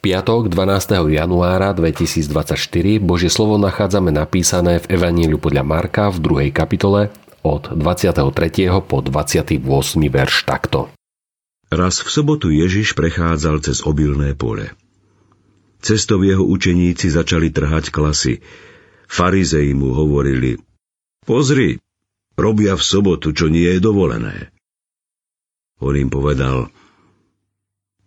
piatok 12. januára 2024 Božie slovo nachádzame napísané v Evaníliu podľa Marka v 2. kapitole od 23. po 28. verš takto. Raz v sobotu Ježiš prechádzal cez obilné pole. Cestou jeho učeníci začali trhať klasy. Farizei mu hovorili, pozri, robia v sobotu, čo nie je dovolené. On im povedal,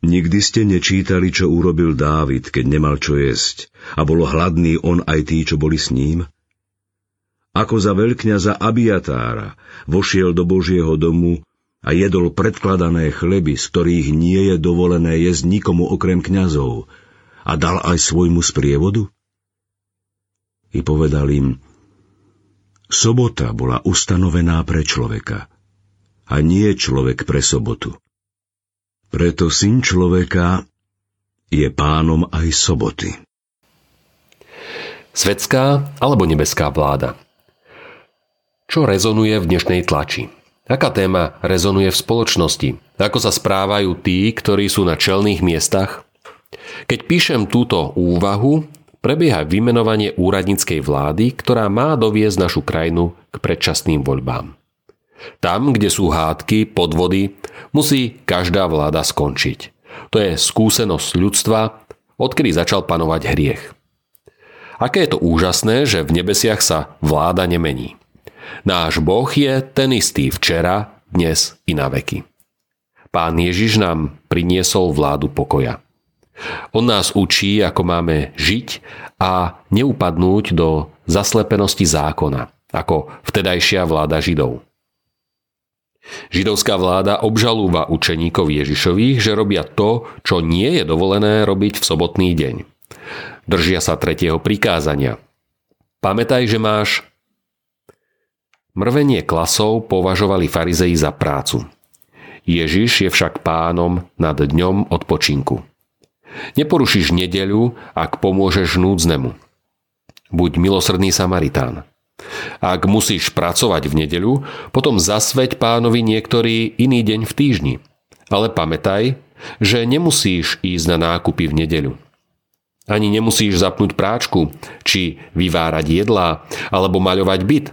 Nikdy ste nečítali, čo urobil Dávid, keď nemal čo jesť a bolo hladný on aj tí, čo boli s ním? Ako za veľkňaza Abiatára vošiel do Božieho domu a jedol predkladané chleby, z ktorých nie je dovolené jesť nikomu okrem kňazov a dal aj svojmu sprievodu? I povedal im, sobota bola ustanovená pre človeka a nie človek pre sobotu. Preto syn človeka je pánom aj soboty. Svetská alebo nebeská vláda. Čo rezonuje v dnešnej tlači? Aká téma rezonuje v spoločnosti? Ako sa správajú tí, ktorí sú na čelných miestach? Keď píšem túto úvahu, prebieha vymenovanie úradníckej vlády, ktorá má doviesť našu krajinu k predčasným voľbám. Tam, kde sú hádky, podvody, musí každá vláda skončiť. To je skúsenosť ľudstva, odkedy začal panovať hriech. Aké je to úžasné, že v nebesiach sa vláda nemení. Náš Boh je ten istý včera, dnes i na veky. Pán Ježiš nám priniesol vládu pokoja. On nás učí, ako máme žiť a neupadnúť do zaslepenosti zákona, ako vtedajšia vláda Židov. Židovská vláda obžalúva učeníkov Ježišových, že robia to, čo nie je dovolené robiť v sobotný deň. Držia sa tretieho prikázania. Pamätaj, že máš Mrvenie klasov považovali farizei za prácu. Ježiš je však pánom nad dňom odpočinku. Neporušíš nedeľu, ak pomôžeš núdznemu. Buď milosrdný Samaritán. Ak musíš pracovať v nedeľu, potom zasveď pánovi niektorý iný deň v týždni. Ale pamätaj, že nemusíš ísť na nákupy v nedeľu. Ani nemusíš zapnúť práčku, či vyvárať jedlá, alebo maľovať byt.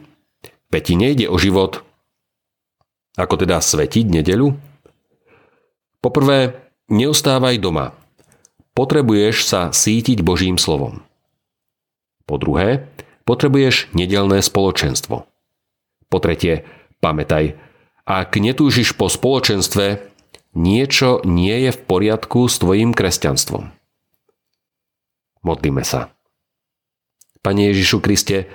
Veď ti nejde o život. Ako teda svetiť nedeľu? Poprvé, neostávaj doma. Potrebuješ sa sítiť Božím slovom. Po druhé, potrebuješ nedelné spoločenstvo. Po tretie, pamätaj, ak netúžiš po spoločenstve, niečo nie je v poriadku s tvojim kresťanstvom. Modlíme sa. Pane Ježišu Kriste,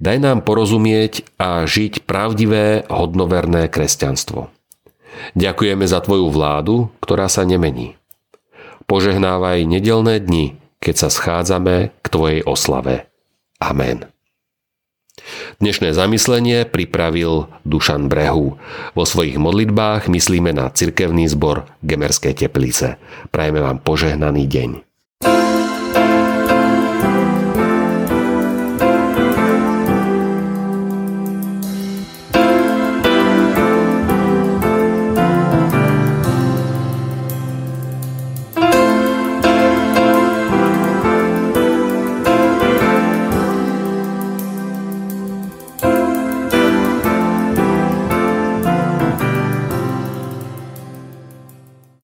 daj nám porozumieť a žiť pravdivé, hodnoverné kresťanstvo. Ďakujeme za Tvoju vládu, ktorá sa nemení. Požehnávaj nedelné dni, keď sa schádzame k Tvojej oslave. Amen. Dnešné zamyslenie pripravil Dušan Brehu. Vo svojich modlitbách myslíme na cirkevný zbor Gemerské teplice. Prajeme vám požehnaný deň.